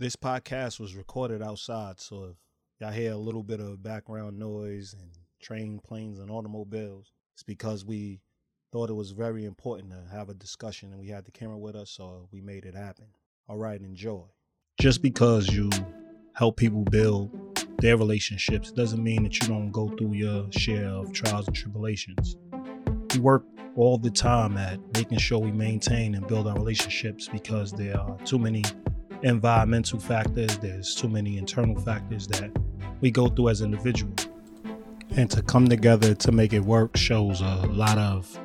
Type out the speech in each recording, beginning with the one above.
This podcast was recorded outside, so if y'all hear a little bit of background noise and train, planes, and automobiles, it's because we thought it was very important to have a discussion and we had the camera with us, so we made it happen. All right, enjoy. Just because you help people build their relationships doesn't mean that you don't go through your share of trials and tribulations. We work all the time at making sure we maintain and build our relationships because there are too many environmental factors, there's too many internal factors that we go through as individuals. And to come together to make it work shows a lot of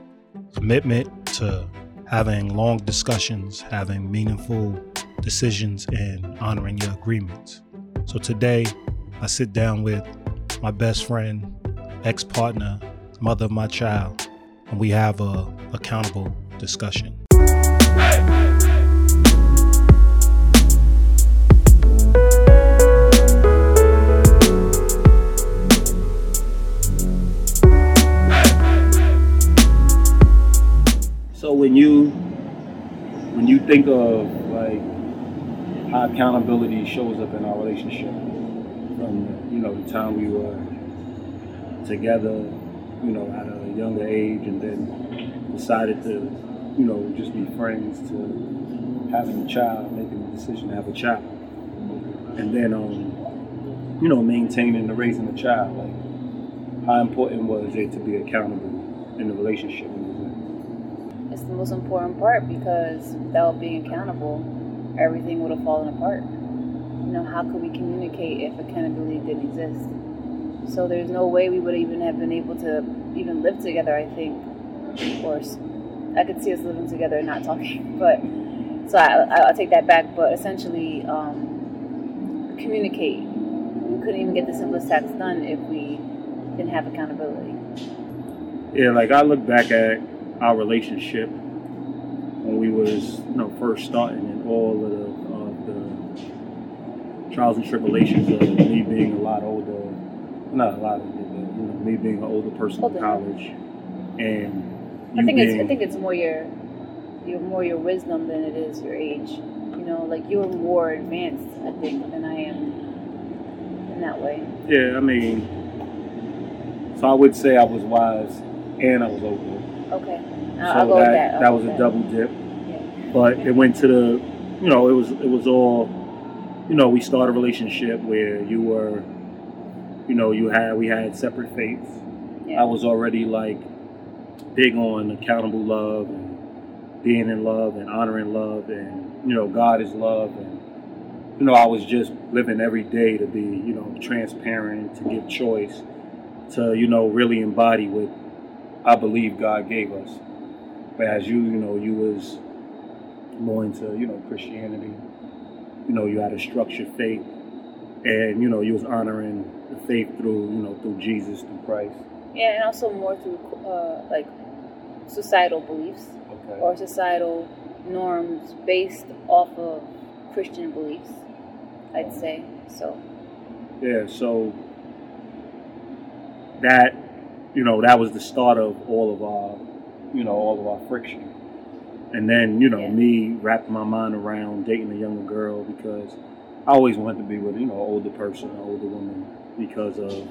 commitment to having long discussions, having meaningful decisions, and honoring your agreements. So today, I sit down with my best friend, ex partner, mother of my child, and we have a accountable discussion. When you when you think of like how accountability shows up in our relationship from you know the time we were together, you know, at a younger age and then decided to, you know, just be friends to having a child, making the decision to have a child. And then um, you know, maintaining the raising a child. Like how important was it to be accountable in the relationship? Most important part because without being accountable, everything would have fallen apart. You know, how could we communicate if accountability didn't exist? So there's no way we would even have been able to even live together, I think. Of course, I could see us living together and not talking, but so I, I'll take that back. But essentially, um, communicate. We couldn't even get the simplest tasks done if we didn't have accountability. Yeah, like I look back at our relationship we was you know first starting and all of the, of the trials and tribulations of me being a lot older, not a lot older, but you know me being an older person Older. in college, and I think it's I think it's more your your more your wisdom than it is your age. You know, like you're more advanced, I think, than I am in that way. yeah. I mean, so I would say I was wise and I was older. Okay, So I'll, I'll go that with that. That was a double dip. But it went to the you know it was it was all you know we started a relationship where you were you know you had we had separate faiths Yeah. i was already like big on accountable love and being in love and honoring love and you know god is love and you know i was just living every day to be you know transparent to give choice to you know really embody what i believe god gave us but as you you know you was more into you know Christianity. You know, you had a structured faith, and you know you was honoring the faith through you know through Jesus through Christ. Yeah, and also more through uh, like societal beliefs Okay. or societal norms based off of Christian beliefs. I'd say so. Yeah. So that you know that was the start of all of our you know all of our friction. And then you know Yeah. me wrapping my mind around dating a younger girl because I always wanted to be with you know an older person, an older woman because of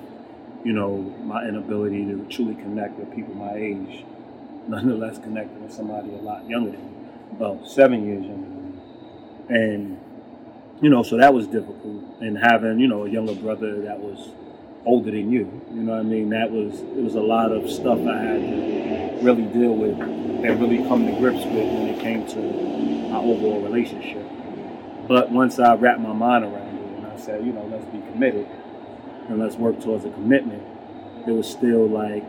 you know my inability to truly connect with people my age. Nonetheless, connecting with somebody a lot younger than me, about seven years younger than me, and you know so that was difficult. And having you know a younger brother that was older than you, you know what I mean. That was it was a lot of stuff I had to really deal with and really come to grips with when it came to our overall relationship. But once I wrapped my mind around it and I said, you know, let's be committed and let's work towards a commitment, it was still like,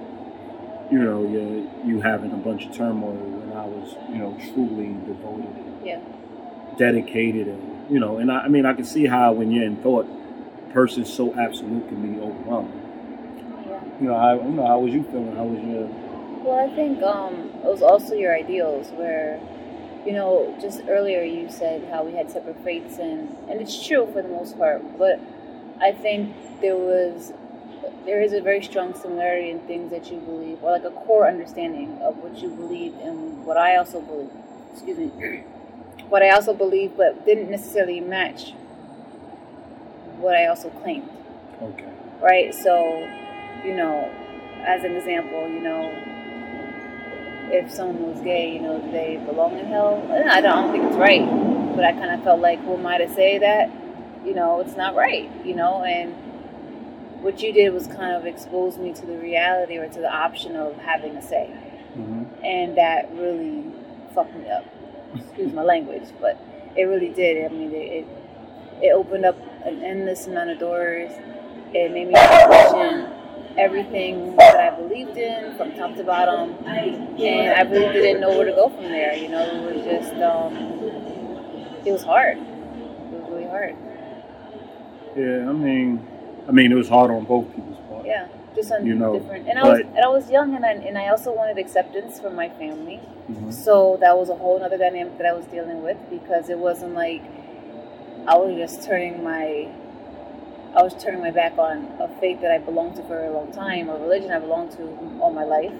you know, you you having a bunch of turmoil when I was, you know, truly devoted, Yeah. dedicated, and you know, and I, I mean, I can see how when you're in thought, person so absolute can be overwhelming. Yeah. You know, how you know how was you feeling? How was your Well, I think um, it was also your ideals where, you know, just earlier you said how we had separate faiths, and, and it's true for the most part, but I think there was, there is a very strong similarity in things that you believe, or like a core understanding of what you believe and what I also believe, excuse me, what I also believe, but didn't necessarily match what I also claimed. Okay. Right? So, you know, as an example, you know, if someone was gay, you know, they belong in hell? I don't, I don't think it's right. But I kind of felt like, who am I to say that? You know, it's not right, you know, and what you did was kind of expose me to the reality or to the option of having a say. Mm-hmm. And that really fucked me up. Excuse my language, but it really did. I mean, it, it, it opened up an endless amount of doors. It made me question everything that I believed in from top to bottom, and I really didn't know where to go from there. You know, it was just, um, it was hard. It was really hard. Yeah, I mean, I mean, it was hard on both people's part. Yeah, just on You know, different. And I was and I was young, and I and I also wanted acceptance from my family. Mhm. So that was a whole other dynamic that I was dealing with because it wasn't like I was just turning my I was turning my back on a faith that I belonged to for a long time, a religion I belonged to all my life,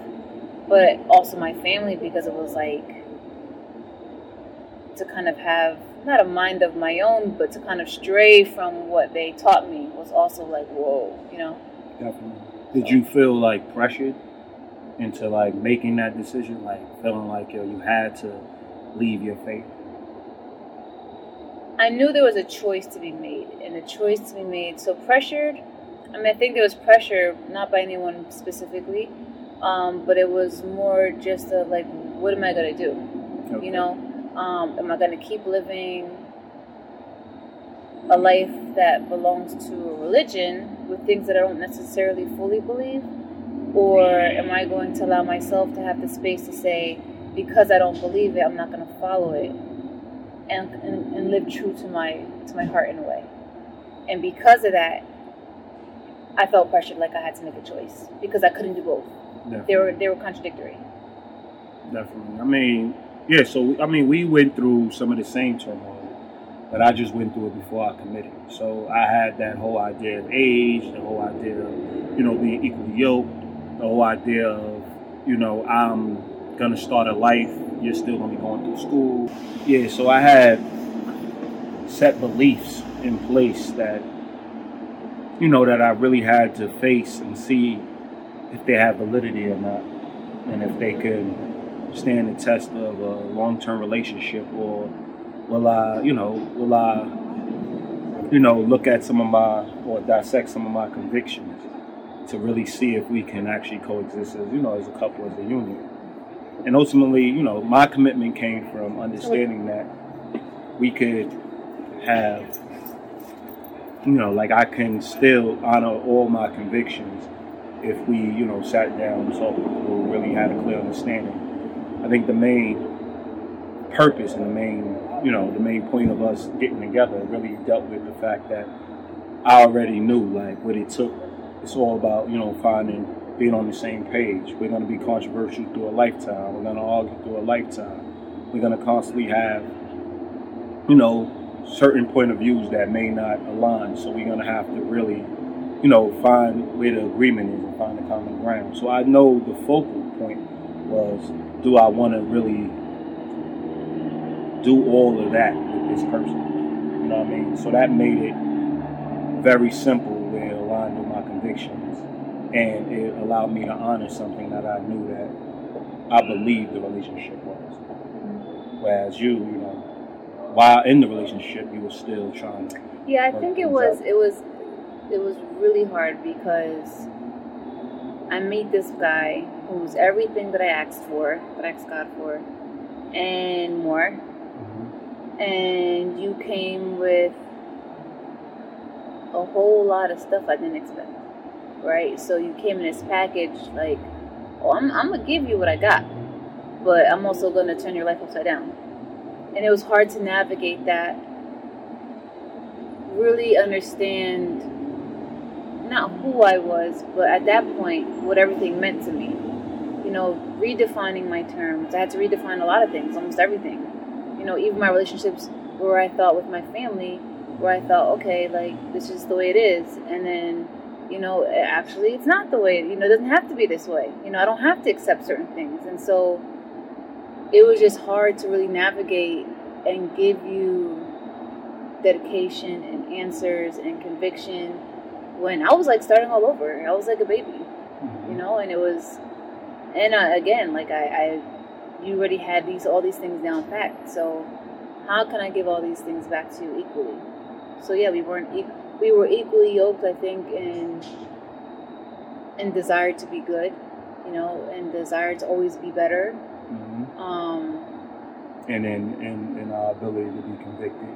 but also my family because it was like to kind of have not a mind of my own, but to kind of stray from what they taught me was also like whoa, you know. Definitely. Did you feel like pressured into like making that decision, like feeling like yo, you had to leave your faith? I knew there was a choice to be made, and a choice to be made. So pressured. I mean, I think there was pressure, not by anyone specifically, um, but it was more just a like, what am I gonna do? Okay. You know, um, am I gonna keep living a life that belongs to a religion with things that I don't necessarily fully believe, or am I going to allow myself to have the space to say, because I don't believe it, I'm not gonna follow it and, and, and live true to my to my heart in a way. And because of that, I felt pressured like I had to make a choice because I couldn't do both. Definitely. They were they were contradictory. Definitely. I mean, yeah. So I mean, we went through some of the same turmoil, but I just went through it before I committed. So I had that whole idea of age, the whole idea of you know being equally yoked, the whole idea of you know I'm gonna start a life. You're still gonna be going through school. Yeah. So I had set beliefs in place that you know that I really had to face and see if they have validity or not, and if they could stand the test of a long-term relationship, or will I, you know, will I, you know, look at some of my or dissect some of my convictions to really see if we can actually coexist as, you know, as a couple, as a union. And ultimately, you know, my commitment came from understanding that we could have, you know, like I can still honor all my convictions if we, you know, sat down and talked or really had a clear understanding. I think the main purpose and the main, you know, the main point of us getting together really dealt with the fact that I already knew like what it took. It's all about, you know, finding being on the same page. We're gonna be controversial through a lifetime. We're gonna argue through a lifetime. We're gonna constantly have, you know, certain point of views that may not align. So we're gonna have to really you know, find where the agreement is and find the common ground. So I know the focal point was, do I want to really do all of that with this person? You know what I mean? So that made it very simple where it aligned with my convictions and it allowed me to honor something that I knew that I believed the relationship was. Whereas you, you know, while in the relationship, you were still trying to Yeah, I think it was out. it was it was really hard because I meet this guy who's everything that I asked for, that I asked God for, and more. Mm-hmm. And you came with a whole lot of stuff I didn't expect. Right? So you came in this package like, oh, I'm, I'm gonna give you what I got, but I'm also gonna turn your life upside down. And it was hard to navigate that really understand not who I was, but at that point, what everything meant to me. You know, redefining my terms. I had to redefine a lot of things, almost everything. You know, even my relationships where I thought with my family, where I thought, okay, like, this is the way it is. And then, you know, actually, it's not the way, you know, it doesn't have to be this way. You know, I don't have to accept certain things. And so it was just hard to really navigate and give you dedication and answers and conviction when I was like starting all over. I was like a baby, Mm-hmm. you know, and it was, and uh, again, like I, I, you already had these all these things down packed. So how can I give all these things back to you equally? So yeah, we weren't e- we were equally yoked, I think, in in desire to be good, you know, and desire to always be better. Mhm. Um, and in, in, in our ability to be convicted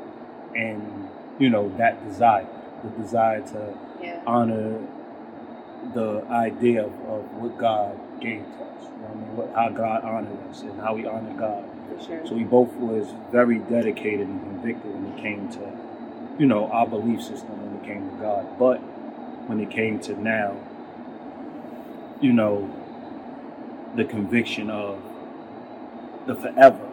and you know that desire the desire to yeah, honor the idea of, of what god gave to us you know what I mean? what, how god honored us and how we honor god for sure. so we both was very dedicated and convicted when it came to you know our belief system came to god but when it came to now you know the conviction of the forever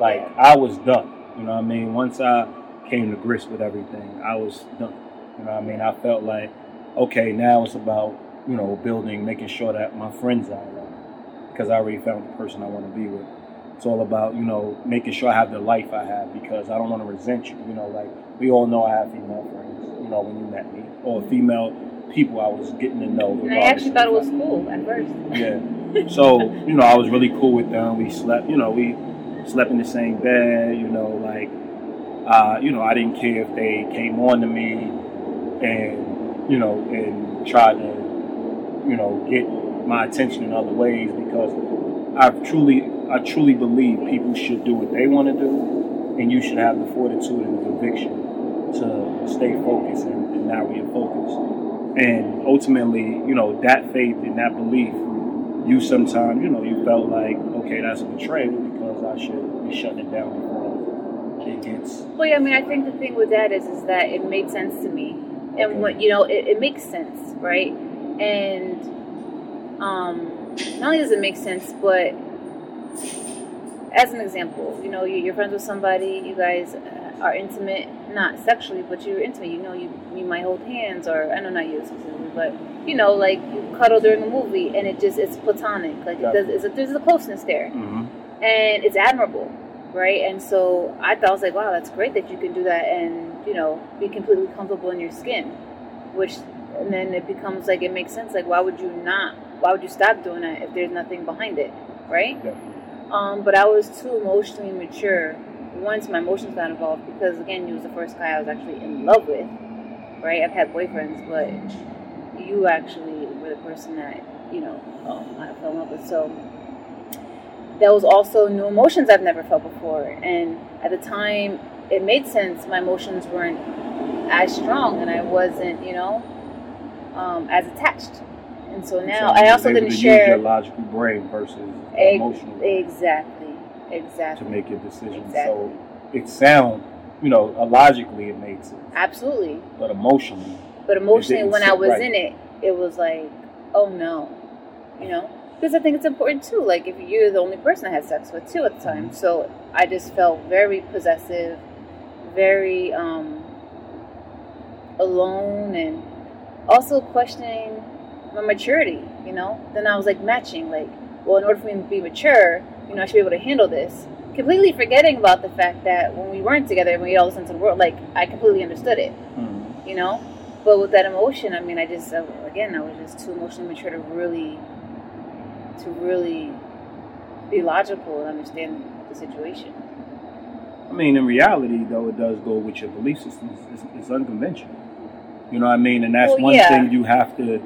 like I was done. You know what I mean? Once I came to grips with everything, I was done. You know what I mean? I felt like, okay, now it's about, you know, building, making sure that my friends are around. Because I already found the person I want to be with. It's all about, you know, making sure I have the life I have because I don't want to resent you. You know, like we all know I have female friends, know, when you met me. Or female people I was getting to know. I actually thought it was cool at first. Yeah. So, you know, I was really cool with them. We slept, you know, we slept in the same bed, you know, like, uh, you know, I didn't care if they came on to me and, you know, and tried to, you know, get my attention in other ways because I truly, I truly believe people should do what they want to do and you should have the fortitude and the conviction to stay focused and, and not refocus. And ultimately, you know, that faith and that belief you sometimes, you know, you felt like, okay, that's a betrayal because I should be shutting it down before it gets. Well, yeah, I mean, I think the thing with that is, is that it made sense to me, and Okay. what you know, it, it makes sense, right? And um, not only does it make sense, but as an example, you know, you- you're friends with somebody, you guys uh, are intimate, not sexually, but you're intimate. You know, you you might hold hands, or I know not you specifically, but you know, like you cuddle during a movie, and it just it's platonic. Like it does, it's a, there's a closeness there Mm-hmm. and it's admirable, right? And so I thought I was like, wow, that's great that you can do that and you know be completely comfortable in your skin, which and then it becomes like it makes sense. Like, why would you not? Why would you stop doing that if there's nothing behind it, right? Um, but I was too emotionally mature once my emotions got involved because again, you was the first guy I was actually in love with, right? I've had boyfriends, but you actually were the person that you know um, I fell in love with. So there was also new emotions I've never felt before, and at the time, it made sense. My emotions weren't as strong, and I wasn't, you know, um, as attached. And so now So I also didn't share your logical brain versus Ex- emotional brain exactly, to make your decision. Exactly. So it sound, you know, logically it made sense, absolutely. but emotionally, But emotionally, when I was right. in it, it was like, oh no, you know, because I think it's important too. Like if you're the only person I had sex with too at the time, Mhm. so I just felt very possessive, very um, alone, and also questioning my maturity. You know, then I was like matching, like, well, in order for me to be mature, you know, I should be able to handle this. Completely forgetting about the fact that when we weren't together and we had all the sense of the world, like I completely understood it Mhm. you know. But with that emotion, I mean, I just uh, again, I was just too emotionally mature to really, to really be logical and understand the situation. I mean, in reality, though, it does go with your belief system. It's, it's, it's unconventional. You know what I mean? And that's Well, one yeah. thing you have to,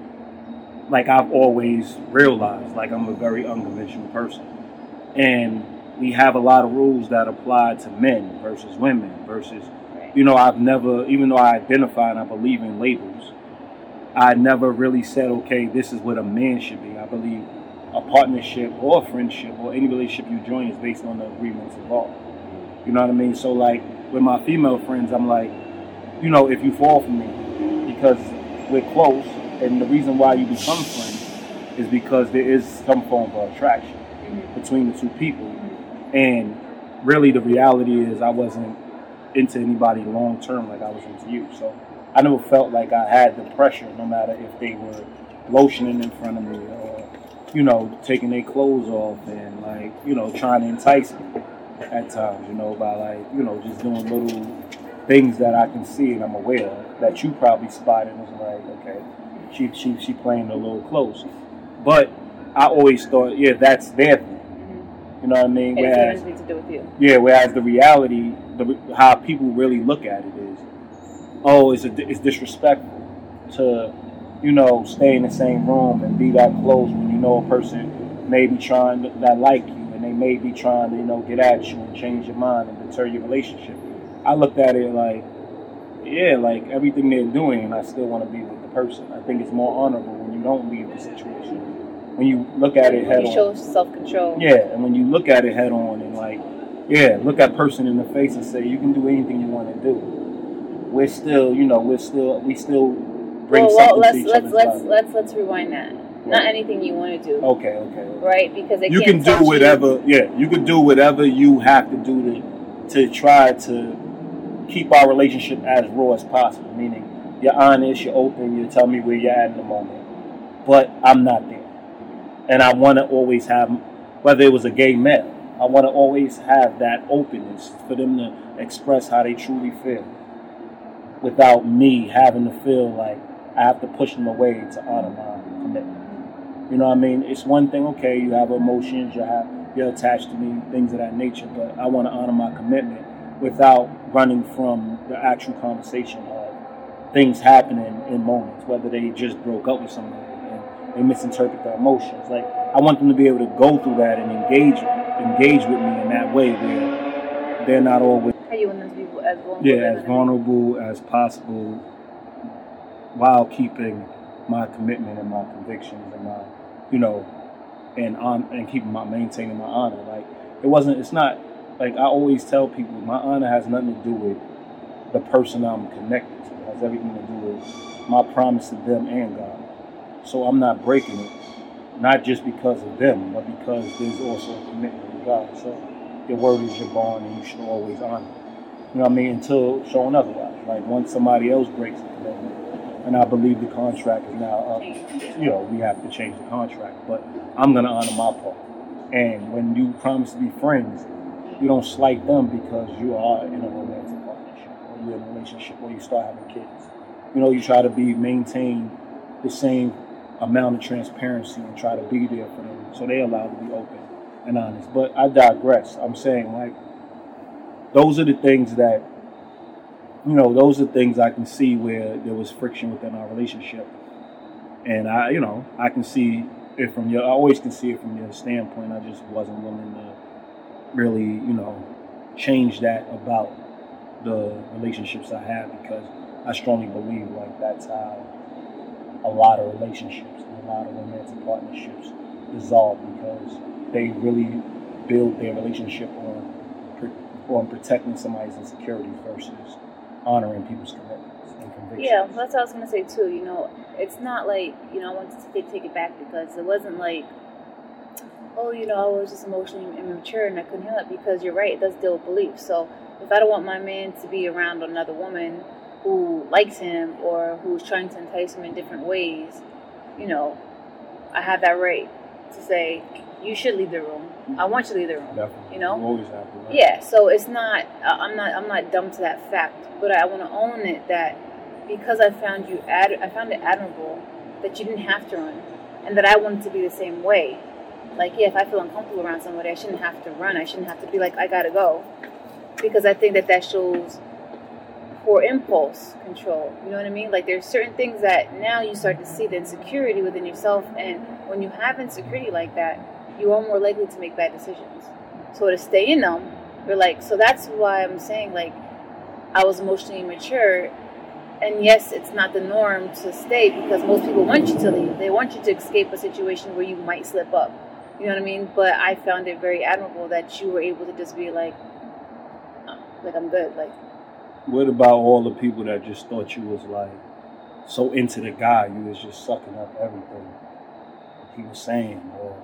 like, I've always realized, like, I'm a very unconventional person. And we have a lot of rules that apply to men versus women versus, you know, I've never, even though I identify and I believe in labels, I never really said, okay, this is what a man should be. I believe a partnership or a friendship or any relationship you join is based on the agreements involved. You know what I mean? So like with my female friends, I'm like, you know, if you fall for me because we're close, and the reason why you become friends is because there is some form of attraction Mhm. between the two people. And really, the reality is, I wasn't into anybody long term like I was into you. So I never felt like I had the pressure, no matter if they were lotioning in front of me or, you know, taking their clothes off and like, you know, trying to entice me at times, you know, by like, you know, just doing little things that I can see and I'm aware of that you probably spotted and was like, okay, she she she playing a little close. But I always thought, yeah, that's their. You know what I mean? Whereas to do with you. yeah, whereas the reality, the how people really look at it is, oh, it's a, it's disrespectful to, you know, stay in the same room and be that close when you know a person may be trying to, that like you and they may be trying to, you know, get at you and change your mind and deter your relationship. I looked at it like, yeah, like everything they're doing, and I still want to be with the person. I think it's more honorable when you don't leave the situation. When you look at it head You on. show self control. Yeah, and when you look at it head on and like, yeah, look that person in the face and say, you can do anything you want to do. We're still, you know, we're still, we still bring well, well, something let's to each let's other's let's life. let's let's rewind that. Not anything you want to do, Okay, okay. okay. right? Because You can do touch you. whatever. Yeah, you can do whatever you have to do to to try to keep our relationship as raw as possible. Meaning, you're honest, you're open, you tell me where you're at in the moment. But I'm not there, and I want to always have, whether it was a gay male, I want to always have that openness for them to express how they truly feel, without me having to feel like I have to push them away to honor my commitment. You know what I mean? It's one thing, okay, you have emotions, you have you're attached to me, things of that nature, but I want to honor my commitment without running from the actual conversation of things happening in moments, whether they just broke up with somebody and they misinterpret their emotions. Like I want them to be able to go through that and engage engage with me in that way where they're not always How you want them to be as vulnerable? yeah, as as vulnerable as possible while keeping my commitment and my convictions and my, you know, and on and keeping my maintaining my honor. Like it wasn't. It's not like I always tell people. My honor has nothing to do with the person I'm connected to. It has everything to do with my promise to them and God. So I'm not breaking it, not just because of them, but because there's also a commitment to God. So your word is your bond, and you should always honor. it. You know what I mean? Until shown otherwise. Like once somebody else breaks the commitment, and I believe the contract is now up, you know, we have to change the contract. But I'm gonna honor my part. And when you promise to be friends, you don't slight them because you are in a romantic partnership or you're in a relationship or you start having kids. You know, you try to be maintain the same amount of transparency and try to be there for them so they allow to be open and honest. But I digress. I'm saying like those are the things that you know, those are things I can see where there was friction within our relationship. And I, you know, I can see it from your, I always can see it from your standpoint. I just wasn't willing to really, you know, change that about the relationships I have because I strongly believe like that's how a lot of relationships and a lot of romantic partnerships dissolve because they really build their relationship on on protecting somebody's insecurity versus honoring people's commitments and convictions. Yeah, that's what I was gonna say too. You know, it's not like you know I wanted to take, it back because it wasn't like, oh, you know, I was just emotionally immature and I couldn't handle it. Because you're right, it does deal with belief. So if I don't want my man to be around another woman who likes him or who's trying to entice him in different ways, you know, I have that right to say you should leave the room. I mm-hmm. want you to leave the room. Definitely. You know? always have to. right? Yeah, so it's not. I'm not. I'm not dumb to that fact, but I want to own it that because I found you. Ad, I found it admirable that you didn't have to run, and that I wanted to be the same way. Like, yeah, if I feel uncomfortable around somebody, I shouldn't have to run. I shouldn't have to be like, I gotta go, because I think that that shows poor impulse control. You know what I mean? Like, there's certain things that now you start to see the insecurity within yourself, and when you have insecurity like that, you are more likely to make bad decisions. So to stay in them, you're like, so that's why I'm saying like, I was emotionally immature, and yes, it's not the norm to stay because most people want you to leave. They want you to escape a situation where you might slip up. You know what I mean? But I found it very admirable that you were able to just be like, "Oh, like I'm good. Like What about all the people that just thought you was like so into the guy, you was just sucking up everything he was saying, or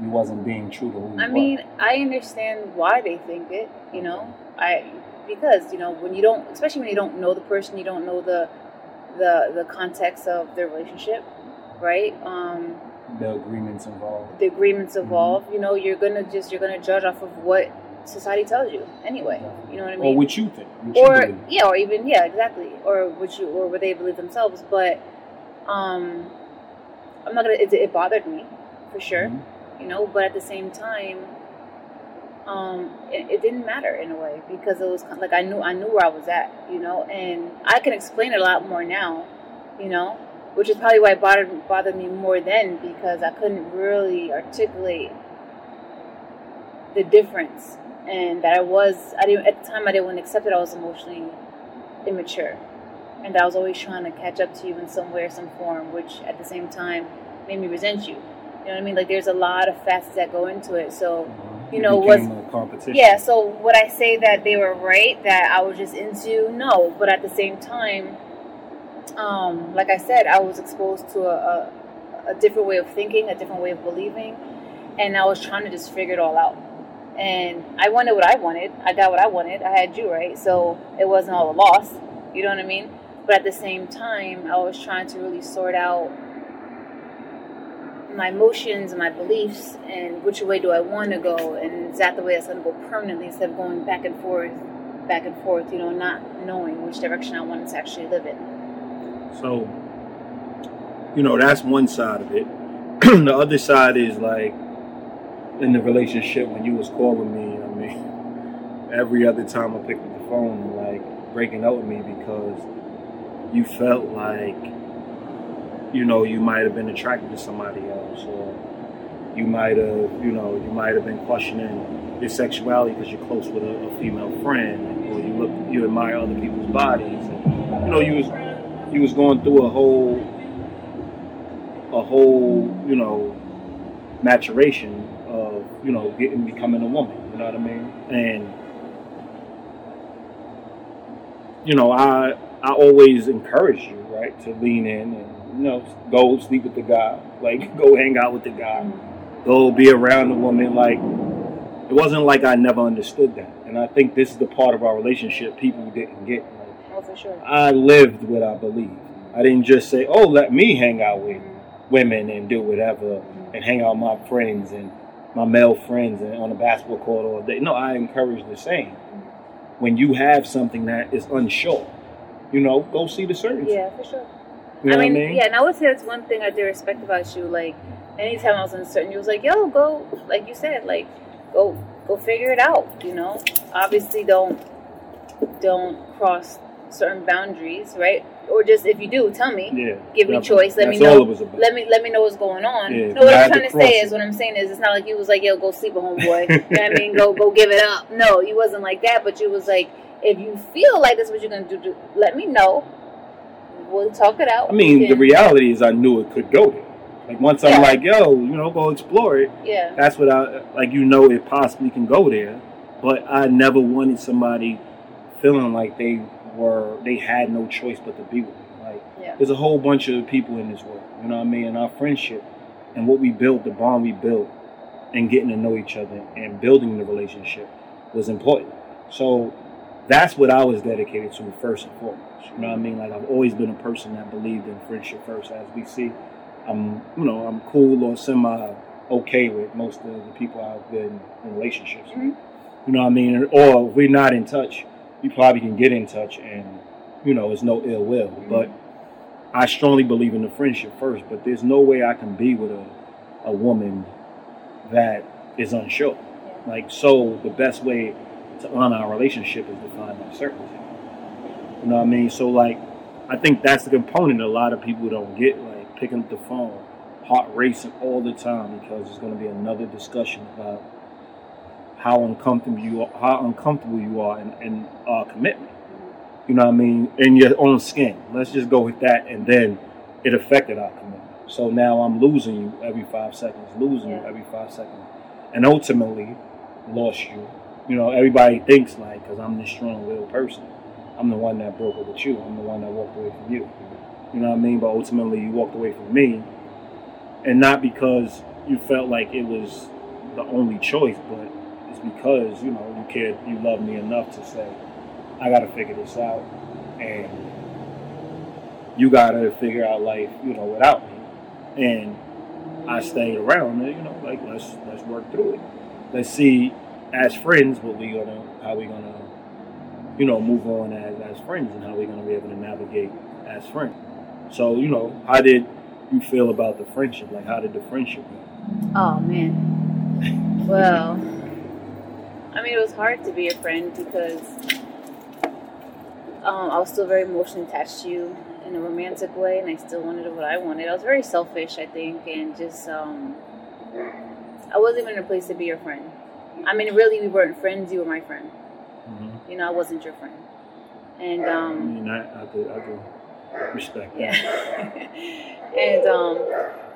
you wasn't being true to who you I mean, I understand why they think it. You know, I because you know when you don't, especially when you don't know the person, you don't know the the the context of their relationship, right? Um, the agreements involved. the agreements involved. You know, you're gonna just you're gonna judge off of what society tells you anyway. You know what I mean? Or what you think. What or believe. yeah, or even yeah, exactly. Or what you or what they believe themselves. But um, I'm not gonna. It, it bothered me for sure. Mhm. You know, but at the same time, um, it, it didn't matter in a way because it was kind like I knew I knew where I was at. You know, and I can explain it a lot more now. You know, which is probably why it bothered bothered me more then because I couldn't really articulate the difference and that I was I didn't at the time I didn't want to accept that I was emotionally immature. And that I was always trying to catch up to you in some way or some form which at the same time made me resent you. You know what I mean? Like there's a lot of facets that go into it. So you It know, was- competition. yeah so would I say that they were right that I was just into? No but at the same time um like I said I was exposed to a, a, a different way of thinking a different way of believing and I was trying to just figure it all out and I wanted what I wanted. I got what I wanted. I had you, right? So it wasn't all a loss. You know what I mean? But at the same time, I was trying to really sort out my emotions and my beliefs and which way do I want to go and is that the way that's going to go permanently instead of going back and forth, back and forth, you know, not knowing which direction I wanted to actually live in. So, you know, that's one side of it. the other side is like in the relationship when you was calling me. I mean, every other time I picked up the phone, like breaking up with me because you felt like, you know, you might have been attracted to somebody else, or you might have, you know, you might have been questioning your sexuality because you're close with a, a female friend, or you look, you admire other people's bodies, and you know, you was you was going through a whole a whole you know maturation you know getting becoming a woman you know what i mean and you know i i always encourage you right to lean in and you know go sleep with the guy like go hang out with the guy go be around the woman like it wasn't like i never understood that and i think this is the part of our relationship people didn't get like, Oh, for sure. I lived what I believed. I didn't just say, "Oh, let me hang out with women and do whatever and hang out with my friends and my male friends and on the basketball court all day." No, I encourage the same. When you have something that is unsure, you know, go see the surgeon. Yeah, for sure. You know I mean, I mean? yeah, and I would say that's one thing I do respect about you. Like, anytime I was uncertain, you was like, "Yo, go," like you said, like, go, go figure it out. You know, obviously, don't, don't cross certain boundaries, right? Or just if you do, tell me. Yeah. Give me choice. Let me know. it was about. Let me let me know what's going on. Yeah, no, what I'm trying to say it. is what I'm saying is it's not like you was like, "Yo, go sleep with homeboy." you know what I mean? Go go give it up. No, you wasn't like that. But you was like, if you feel like that's what you're gonna do, do let me know. We'll talk it out. I mean, the reality is, I knew it could go there. Like once Yeah. I'm like, "Yo, you know, go explore it." Yeah. That's what I like. You know, it possibly can go there, but I never wanted somebody feeling like they were they had no choice but to be with me. Like Yeah. there's a whole bunch of people in this world. You know what I mean? And our friendship and what we built, the bond we built, and getting to know each other and building the relationship was important. So that's what I was dedicated to first and foremost. You know what I mean? Like I've always been a person that believed in friendship first. As we see, I'm you know I'm cool or semi okay with most of the people I've been in relationships with. Mhm. You know what I mean? Or if we're not in touch, we probably can get in touch and you know it's no ill will. Mm-hmm. But I strongly believe in the friendship first. But there's no way I can be with a a woman that is unsure. Like so, the best way to honor our relationship is to find that certainty. You know what I mean? So like, I think that's the component a lot of people don't get. Like picking up the phone, heart racing all the time because there's going to be another discussion about how uncomfortable you are, how uncomfortable you are in, in uh, commitment. You know what I mean? In your own skin. Let's just go with that, and then it affected our commitment. So now I'm losing you every five seconds, losing you every five seconds, and ultimately lost you. You know, everybody thinks like, because I'm this strong-willed person, I'm the one that broke up with you. I'm the one that walked away from you. You know what I mean? But ultimately, you walked away from me, and not because you felt like it was the only choice, but it's because you know you cared, you loved me enough to say, I got to figure this out, and you got to figure out life, you know, without me. And I stayed around, and you know, like let's let's work through it. Let's see as friends, what we gonna, how we gonna, you know, move on as as friends, and how we gonna be able to navigate as friends. So, you know, how did you feel about the friendship? Like, how did the friendship go? Oh man. Well, I mean, it was hard to be a friend because um, I was still very emotionally attached to you in a romantic way, and I still wanted what I wanted. I was very selfish, I think, and just um, I wasn't even in a place to be your friend. I mean, really, we weren't friends. You were my friend. Mm-hmm. You know, I wasn't your friend, and I um, mean, I, I could, I could respect that. yeah. and um,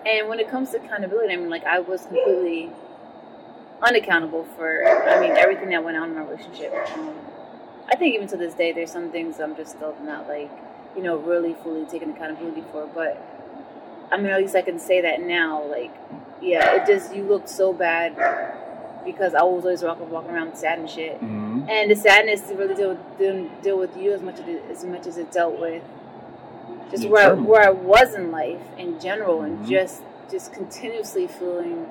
and when it comes to accountability, I mean, like I was completely unaccountable for, I mean, everything that went on in our relationship. Um, I think even to this day, there's some things I'm just still not like, you know, really fully taking accountability for. But I mean, at least I can say that now. Like, yeah, it just you look so bad because I was always walking walking around sad and shit. Mm-hmm. And the sadness really deal didn't deal with you as much as it, as much as it dealt with just where I, where I was in life in general, and Mhm. just just continuously feeling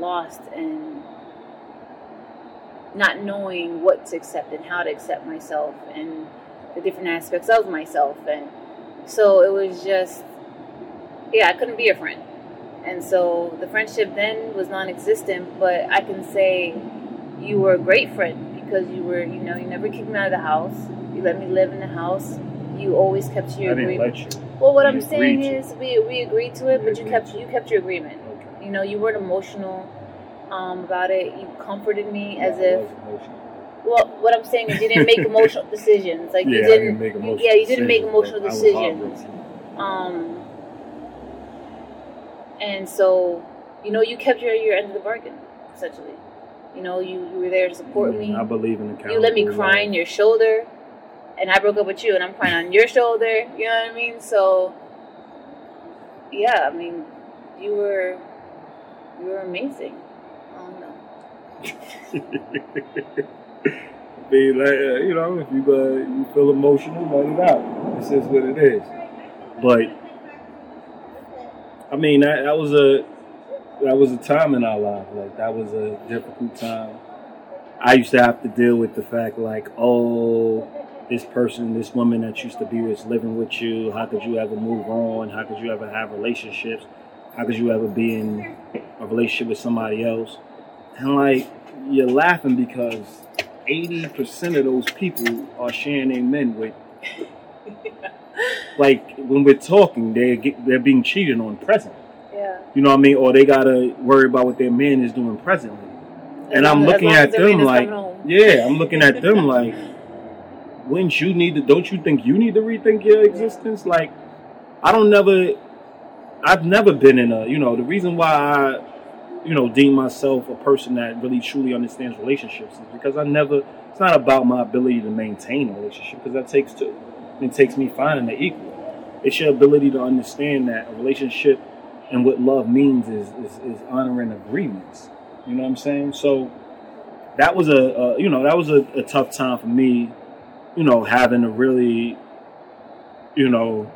lost and not knowing what to accept and how to accept myself and the different aspects of myself, and so it was just yeah, I couldn't be a friend. And so the friendship then was non-existent, but I can say you were a great friend because you were, you know, you never kicked me out of the house. You let me live in the house. You always kept your agreement. Well, what I'm saying is we we agreed to it, You but you kept you kept your agreement. You know, you weren't emotional um, about it. You comforted me Yeah, as if. Well, what I'm saying is you didn't make emotional decisions. Like yeah, you didn't. didn't make emotional yeah, you didn't make emotional decisions. Um, and so, you know, you kept your, your end of the bargain, essentially. You know, you, you were there to support me. I believe in accountability. You let me cry on your shoulder, and I broke up with you, and I'm crying on your shoulder. You know what I mean? So, yeah, I mean, you were you were amazing. I don't know. Be like, uh, you know, if you uh, you feel emotional, let it out. This is what it is. But I mean, that, that was a that was a time in our life. Like that was a difficult time. I used to have to deal with the fact, like, oh, this person, this woman that used to be with, living with you. How could you ever move on? How could you ever have relationships? How could you ever be in a relationship with somebody else? And like, you're laughing because 80% of those people are sharing their men with. Like, when we're talking, they're, get, they're being cheated on present. Yeah. You know what I mean? Or they gotta worry about what their man is doing presently. And I'm looking at them like, yeah, I'm looking at them like, wouldn't you need to? Don't you think you need to rethink your existence? Like, I don't never, I've never been in a, you know, the reason why I, you know, deem myself a person that really truly understands relationships is because I never. It's not about my ability to maintain a relationship because that takes two. It takes me finding the equal. It's your ability to understand that a relationship and what love means is is, is honoring agreements. You know what I'm saying? So that was a, a you know that was a, a tough time for me. You know, having to really, you know,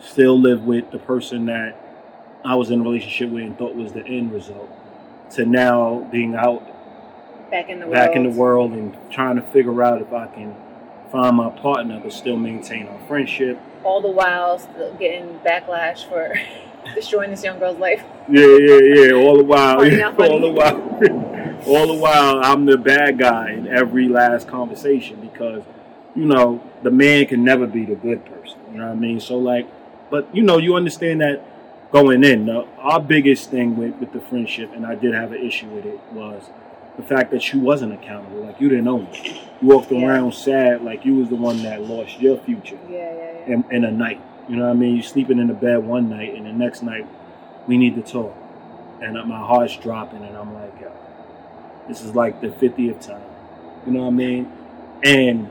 still live with the person that I was in a relationship with and thought was the end result, to now being out back in the world. back in the world and trying to figure out if I can find my partner but still maintain our friendship. All the while still getting backlash for destroying this young girl's life. Yeah, yeah, yeah. All the while, all the while, all the while, I'm the bad guy in every last conversation because, you know, the man can never be the good person. You know what I mean? So like, but you know, you understand that going in. The, our biggest thing with with the friendship, and I did have an issue with it, was the fact that you wasn't accountable. Like you didn't own it. You walked Yeah. around sad, like you was the one that lost your future Yeah, yeah, yeah. in, in a night. You know what I mean? You're sleeping in the bed one night, and the next night, we need to talk. And my heart's dropping, and I'm like, yo, this is like the 50th time. You know what I mean? And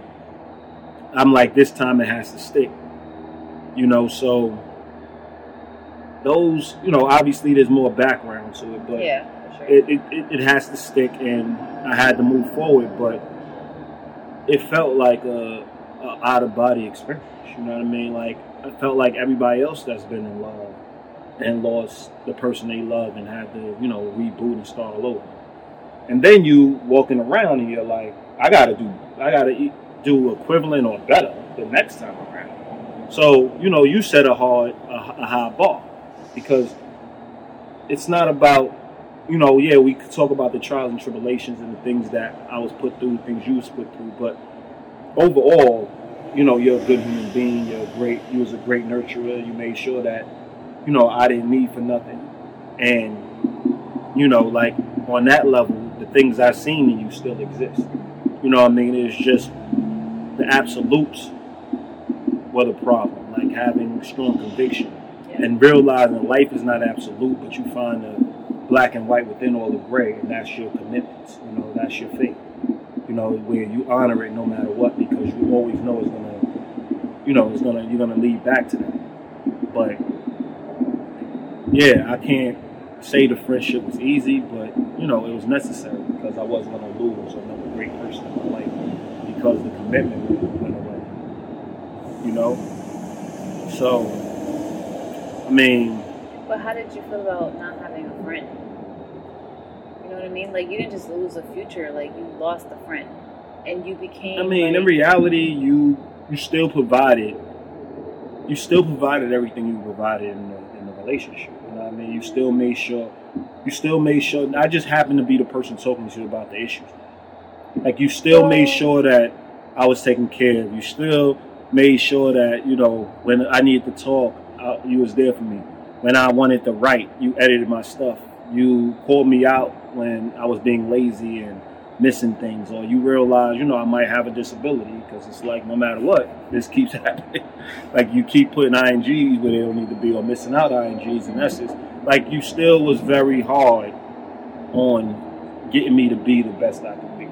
I'm like, this time it has to stick. You know, so those, you know, obviously there's more background to it, but yeah, sure. it, it, it, has to stick and I had to move forward, but it felt like a, a out of body experience. You know what I mean? Like I felt like everybody else that's been in love and lost the person they love and had to, you know, reboot and start all over. and then you walking around and you're like, I gotta do, I gotta do equivalent or better the next time around. So you know, you set a hard, a, a high bar because it's not about, you know, yeah, we could talk about the trials and tribulations and the things that I was put through, the things you was put through, but overall, you know, you're a good human being. You're a great. You was a great nurturer. You made sure that, you know, I didn't need for nothing, and you know, like on that level, the things I've seen in you still exist. You know what I mean? It's just the absolutes were the problem. Like having strong conviction Yeah. and realizing life is not absolute, but you find the black and white within all the gray, and that's your commitments. You know, that's your faith. You know, where you honor it no matter what, because you always know it's gonna, you know, it's gonna you're gonna lead back to that. But yeah, I can't say the friendship was easy, but you know, it was necessary because I wasn't gonna lose another great person in my life because the commitment went. You know, so I mean. But how did you feel about not having a friend? You know what I mean? Like you didn't just lose a future, like you lost a friend. And you became I mean, in reality, you you still provided you still provided everything you provided in the, in the relationship. You know what I mean? You still made sure you still made sure. I just happened to be the person talking to you about the issues. Like you still made sure that I was taken care of. You still made sure that you know when I needed to talk, uh, you was there for me. When I wanted to write, you edited my stuff. You called me out when I was being lazy and missing things, or you realize, you know, I might have a disability because it's like no matter what, this keeps happening. like you keep putting ings where they don't need to be, or missing out ings and s's. Like you still was very hard on getting me to be the best I could be.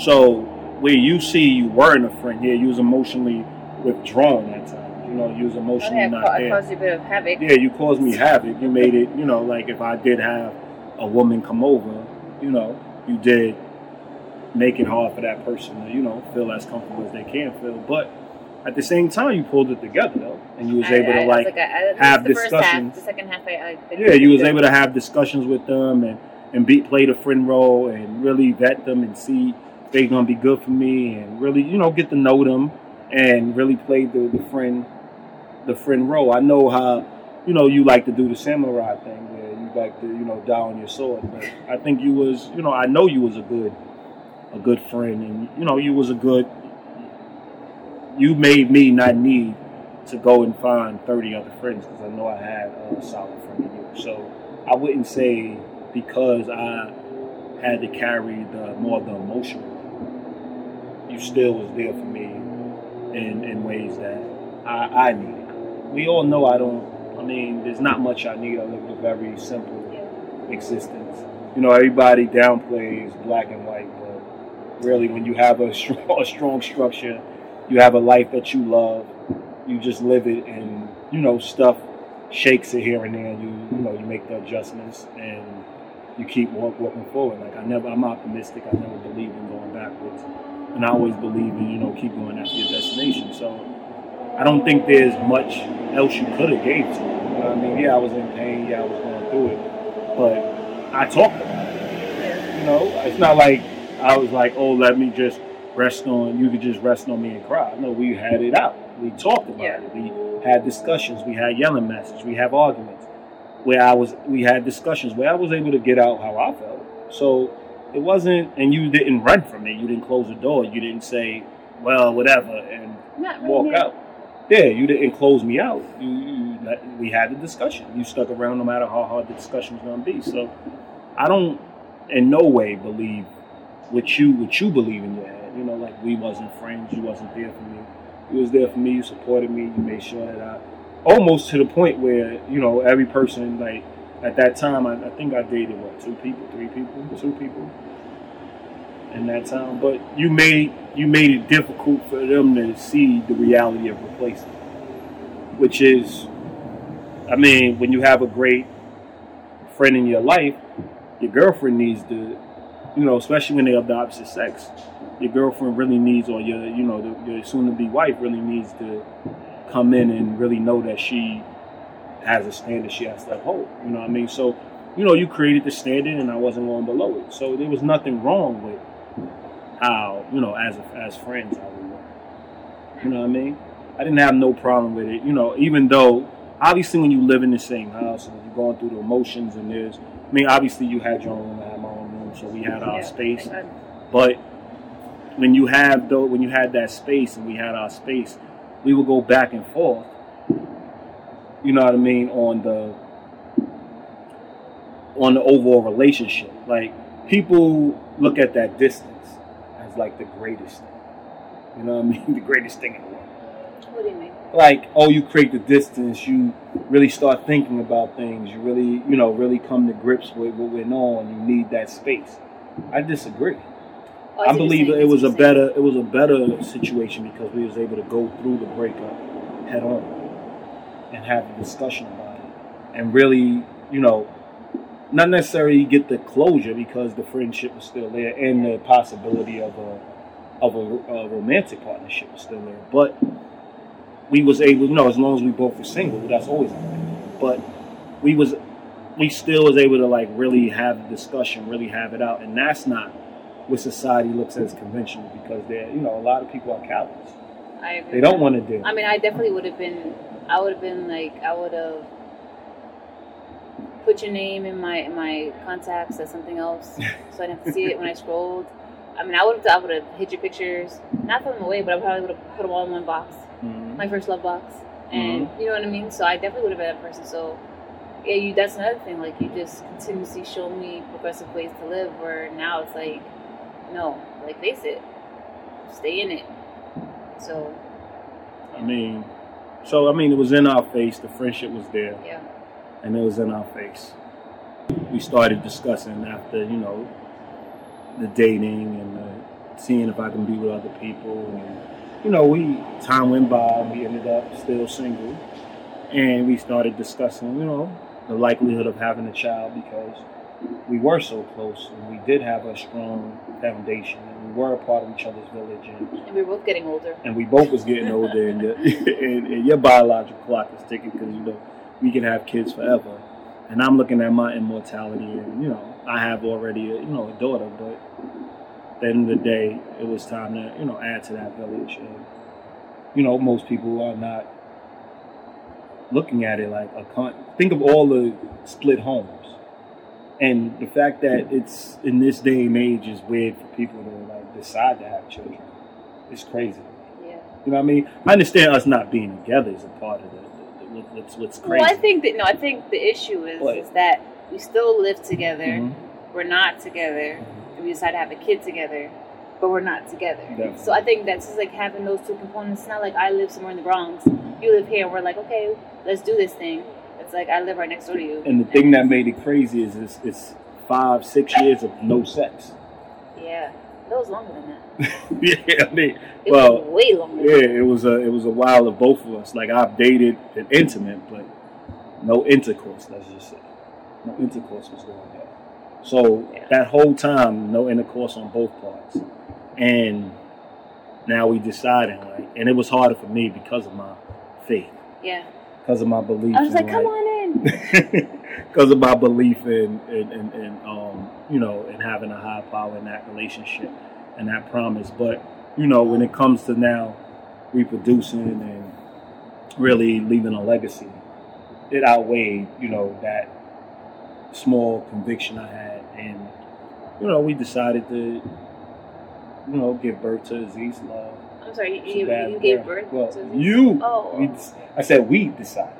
So where you see you weren't a friend, yeah, you was emotionally withdrawn at times. You know, you was emotionally yeah, not ca- there. caused you a bit of havoc. Yeah, you caused me havoc. You made it, you know, like if I did have a woman come over, you know, you did make it hard for that person to, you know, feel as comfortable as they can feel. But at the same time, you pulled it together though, and you was I- able I- to like, like, I- I- have the discussions. Half, the second half, I, yeah, you was did able to have discussions with them and and be play the friend role and really vet them and see if they're gonna be good for me and really, you know, get to know them and really played the, the friend the friend role. I know how, you know, you like to do the samurai thing where you like to, you know, die on your sword. But I think you was, you know, I know you was a good, a good friend, and you know, you was a good. You made me not need to go and find thirty other friends because I know I had a solid friend in you. So I wouldn't say because I had to carry the more of the emotional. You still was there for me in in ways that I, I needed. We all know I don't. I mean, there's not much I need. I live a very simple existence. You know, everybody downplays black and white, but really, when you have a strong, a strong structure, you have a life that you love. You just live it, and you know, stuff shakes it here and there. And you, you know, you make the adjustments, and you keep walk, walking forward. Like I never, I'm optimistic. I never believe in going backwards, and I always believe in you know keep going after your destination. So. I don't think there's much else you could have gave to me. You know what I mean? Yeah, I was in pain. Yeah, I was going through it, but I talked about it. You know, it's not like I was like, oh, let me just rest on. You could just rest on me and cry. No, we had it out. We talked about Yeah. it. We had discussions. We had yelling matches. We have arguments. Where I was, we had discussions where I was able to get out how I felt. So it wasn't, and you didn't run from it. You didn't close the door. You didn't say, well, whatever, and Not walk out. Yeah, you didn't close me out. You, you we had the discussion. You stuck around no matter how hard the discussion was going to be. So I don't in no way believe what you what you believe in your head. You know, like we wasn't friends. You wasn't there for me. You was there for me. You supported me. You made sure that I almost to the point where you know every person like at that time. I, I think I dated what two people, three people, two people in that time. But you made you made it difficult for them to see the reality of replacement, which is, I mean, when you have a great friend in your life, your girlfriend needs to, you know, especially when they're of the opposite sex, your girlfriend really needs, or your, you know, the, your soon-to-be wife really needs to come in and really know that she has a standard she has to uphold. You know what I mean? So you know, you created the standard, and I wasn't going below it. So there was nothing wrong with how, you know, as as friends, how we were. You know what I mean? I didn't have no problem with it. You know, even though obviously when you live in the same house and you're going through the emotions and there's, I mean, obviously you had your own room, I had my own room, so we had our Yeah, space. But when you have though, when you had that space and we had our space, we would go back and forth. You know what I mean on the on the overall relationship. Like people look at that distance as like the greatest thing. You know what I mean? The greatest thing in the world What do you mean? like oh you create the distance you really start thinking about things you really you know really come to grips with what went on you need that space i disagree Oh, i, see believe it was I a see what you're better it was a better situation because we was able to go through the breakup head on and have a discussion about it and really you know not necessarily get the closure because the friendship was still there and the possibility of a of a, a romantic partnership was still there but we was able, you know, as long as we both were single, that's always happened. But we was, we still was able to like really have a discussion, really have it out, and that's not what society looks at as conventional because they're, you know, a lot of people are cowards. I agree They don't want to do. I mean, I definitely would have been. I would have been like, I would have put your name in my in my contacts as something else, so I didn't have to see it when I scrolled. I mean, I would have. I would have hid your pictures, not throw them away, but I probably would have put them all in one box, Mhm. my first love box, and Mm-hmm. you know what I mean. So I definitely would have been that person. So yeah, you. That's another thing. Like you just continuously show me progressive ways to live. Where now it's like, no, like face it, stay in it. So I mean, so I mean, it was in our face. The friendship was there. yeah. and it was in our face. We started discussing after, you know, the dating and uh, seeing if I can be with other people. And, you know, we time went by, we ended up still single, and we started discussing, you know, the likelihood of having a child because we were so close and we did have a strong foundation and we were a part of each other's village and And we were both getting older. and we both was getting older, and, your- and, and your biological clock is ticking because you know we can have kids forever. And I'm looking at my immortality, and you know I have already a, you know a daughter, but at the end of the day, it was time to you know add to that village. And you know most people are not looking at it like a con. Think of all the split homes, and the fact that it's in this day and age is weird for people to like decide to have children. It's crazy. Yeah. You know what I mean? I understand us not being together is a part of it. the, the what's what's crazy. Well, I think that no, I think the issue is What? is that we still live together. Mhm. We're not together. And we decide to have a kid together, but we're not together. Definitely. So I think that's just like having those two components. It's not like I live somewhere in the Bronx, you live here, and we're like, okay, let's do this thing. It's like I live right next door to you. And the thing that made it crazy is it's, it's five, six years of no sex. yeah, that was longer than that. yeah, I mean, It well, was way longer. yeah, Than it was a it was a while of both of us. Like I've dated and intimate, but no intercourse. Let's just say no intercourse was going on. So Yeah. that whole time, no intercourse on both parts, and now we deciding like, and it was harder for me because of my faith, Yeah. Because of my belief. I was like, come on in. because of my belief in in, in, in um you know in having a high power in that relationship and that promise but you know when it comes to now reproducing and really leaving a legacy it outweighed you know that small conviction i had and you know we decided to you know give birth to aziz love I'm sorry, you, you, you gave birth well to this? you Oh, we, i said we decide.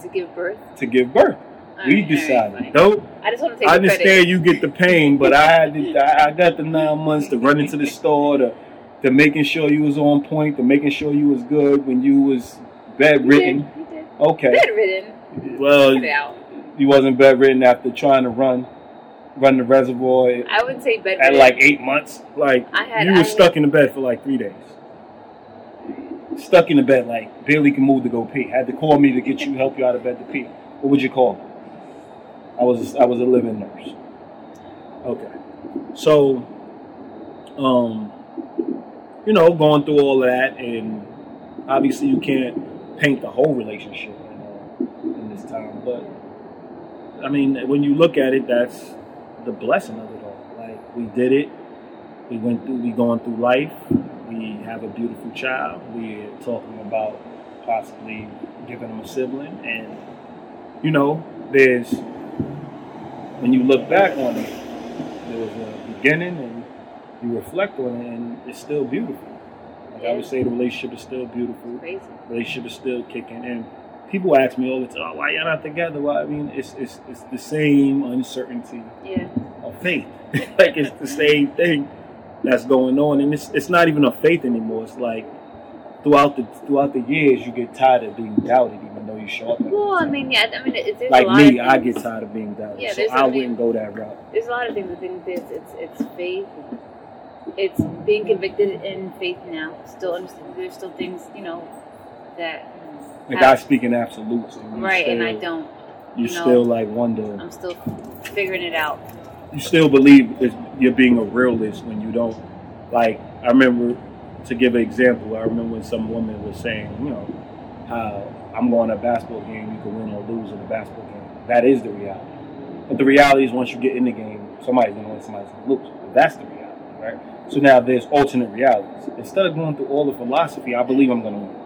to give birth. to give birth All we right, all right, decided fine. nope I just want to take I the credit. understand you get the pain, but I had to, I I got the nine months to run into the store to to making sure you was on point, to making sure you was good when you was You bedridden. did, you did. Okay, Bedridden. well Cut it out. you wasn't bedridden after trying to run run the reservoir I would say bedridden. at like eight months. Like I had- you I was had- stuck in the bed for like three days. Stuck in the bed, like barely can move to go pee. Had to call me to get you, help you out of bed to pee. What would you call? me? I was I was a living nurse. Okay, so, um, you know, going through all that, and obviously you can't paint the whole relationship in, uh, in this time, but I mean, when you look at it, that's the blessing of it all. Like we did it. We went through. We going through life. We have a beautiful child. We're talking about possibly giving them a sibling, and you know, there's when you look back on it, there was a beginning, and you reflect on it, and it's still beautiful. Like I would say, the relationship is still beautiful. Relationship is still kicking, and people ask me all the time, "Why y'all not together?" Well, I mean, it's it's it's the same uncertainty Yeah. of faith. like it's the same thing that's going on, and it's it's not even a faith anymore. It's like throughout the throughout the years, you get tired of being doubted, even though you show up. Well, I mean, yeah. I mean, it, like me, I get tired of being doubted, Yeah, so I wouldn't go that route. There's a lot of things. I think this it's it's faith. It's being convicted in faith now. Still, there's still things you know that Like I speak in absolutes, and right, still, and I don't. You you know. still like wonder. I'm still figuring it out. you still believe you're being a realist when you don't. Like I remember, to give an example, I remember when some woman was saying, you know, how I'm going to a basketball game, you can win or lose in a basketball game. That is the reality. But the reality is, once you get in the game, somebody's going to win, somebody's going to lose. That's the reality, right? So now there's alternate realities. Instead of going through all the philosophy, I believe I'm going to win.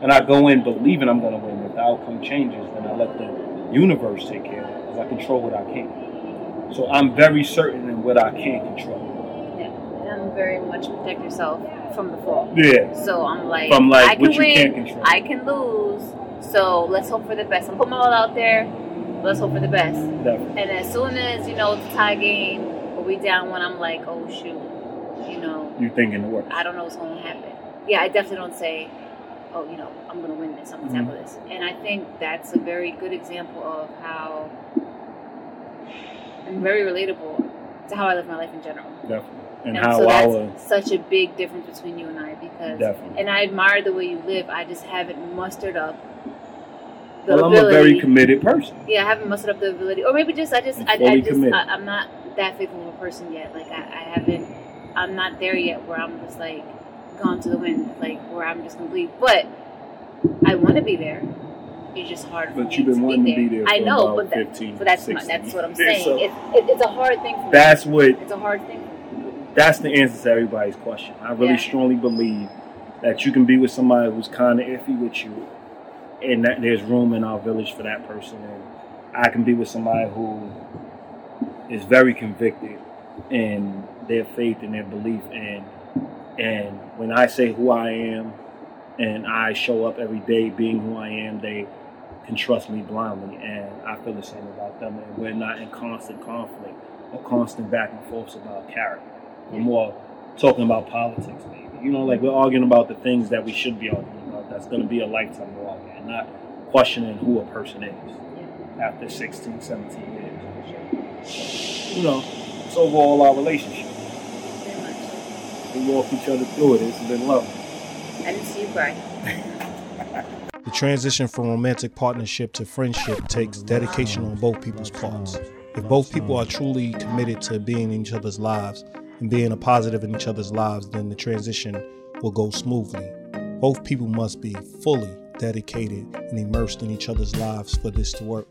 And I go in believing I'm going to win. If the outcome changes, then I let the universe take care of it because I control what I can. So I'm very certain in what I can control. Yeah, and I'm very much protect yourself from the fall. Yeah. So I'm like, From, like, I can what you win, can't control. I can lose. So let's hope for the best. I'm putting my all out there. Let's hope for the best. Definitely. And as soon as you know it's a tie game, or we down one, I'm like, oh shoot, you know, You're thinking the worst. I don't know what's going to happen. Yeah, I definitely don't say, oh, you know, I'm going to win this. I'm going to mm-hmm. tackle this. And I think that's a very good example of how, and very relatable to how I live my life in general. Definitely. And, And how so that's such a big difference between you and I because, Definitely. and I admire the way you live. I just haven't mustered up the well, I'm a very committed person. Yeah, I haven't mustered up the ability, or maybe just I just I'm I, I just committed. I, I'm not that faithful of a person yet. Like I, I haven't, I'm not there yet where I'm just like gone to the wind, like where I'm just complete. But I want to be there. It's just hard for But me you've been to wanting be to be there I know, but that, 15, but that's my, 16 that's what I'm saying. So- It's it, it's a hard thing. For me. That's what It's a hard thing. that's the answer to everybody's question. I really Yeah. strongly believe that you can be with somebody who's kind of iffy with you, and that there's room in our village for that person. And I can be with somebody who is very convicted in their faith and their belief. And and when I say who I am, and I show up every day being who I am, they can trust me blindly. And I feel the same about them. And we're not in constant conflict or constant back and forth about character. We're more talking about politics, maybe. You know, like we're arguing about the things that we should be arguing about. That's going to be a lifetime walk, and not questioning who a person is after 16, 17 years. You know, it's overall our relationship. Very. We walk each other through it. It's been lovely. I didn't see you cry. The transition from romantic partnership to friendship takes dedication on both people's parts. If both people are truly committed to being in each other's lives and being a positive in each other's lives, then the transition will go smoothly. Both people must be fully dedicated and immersed in each other's lives for this to work.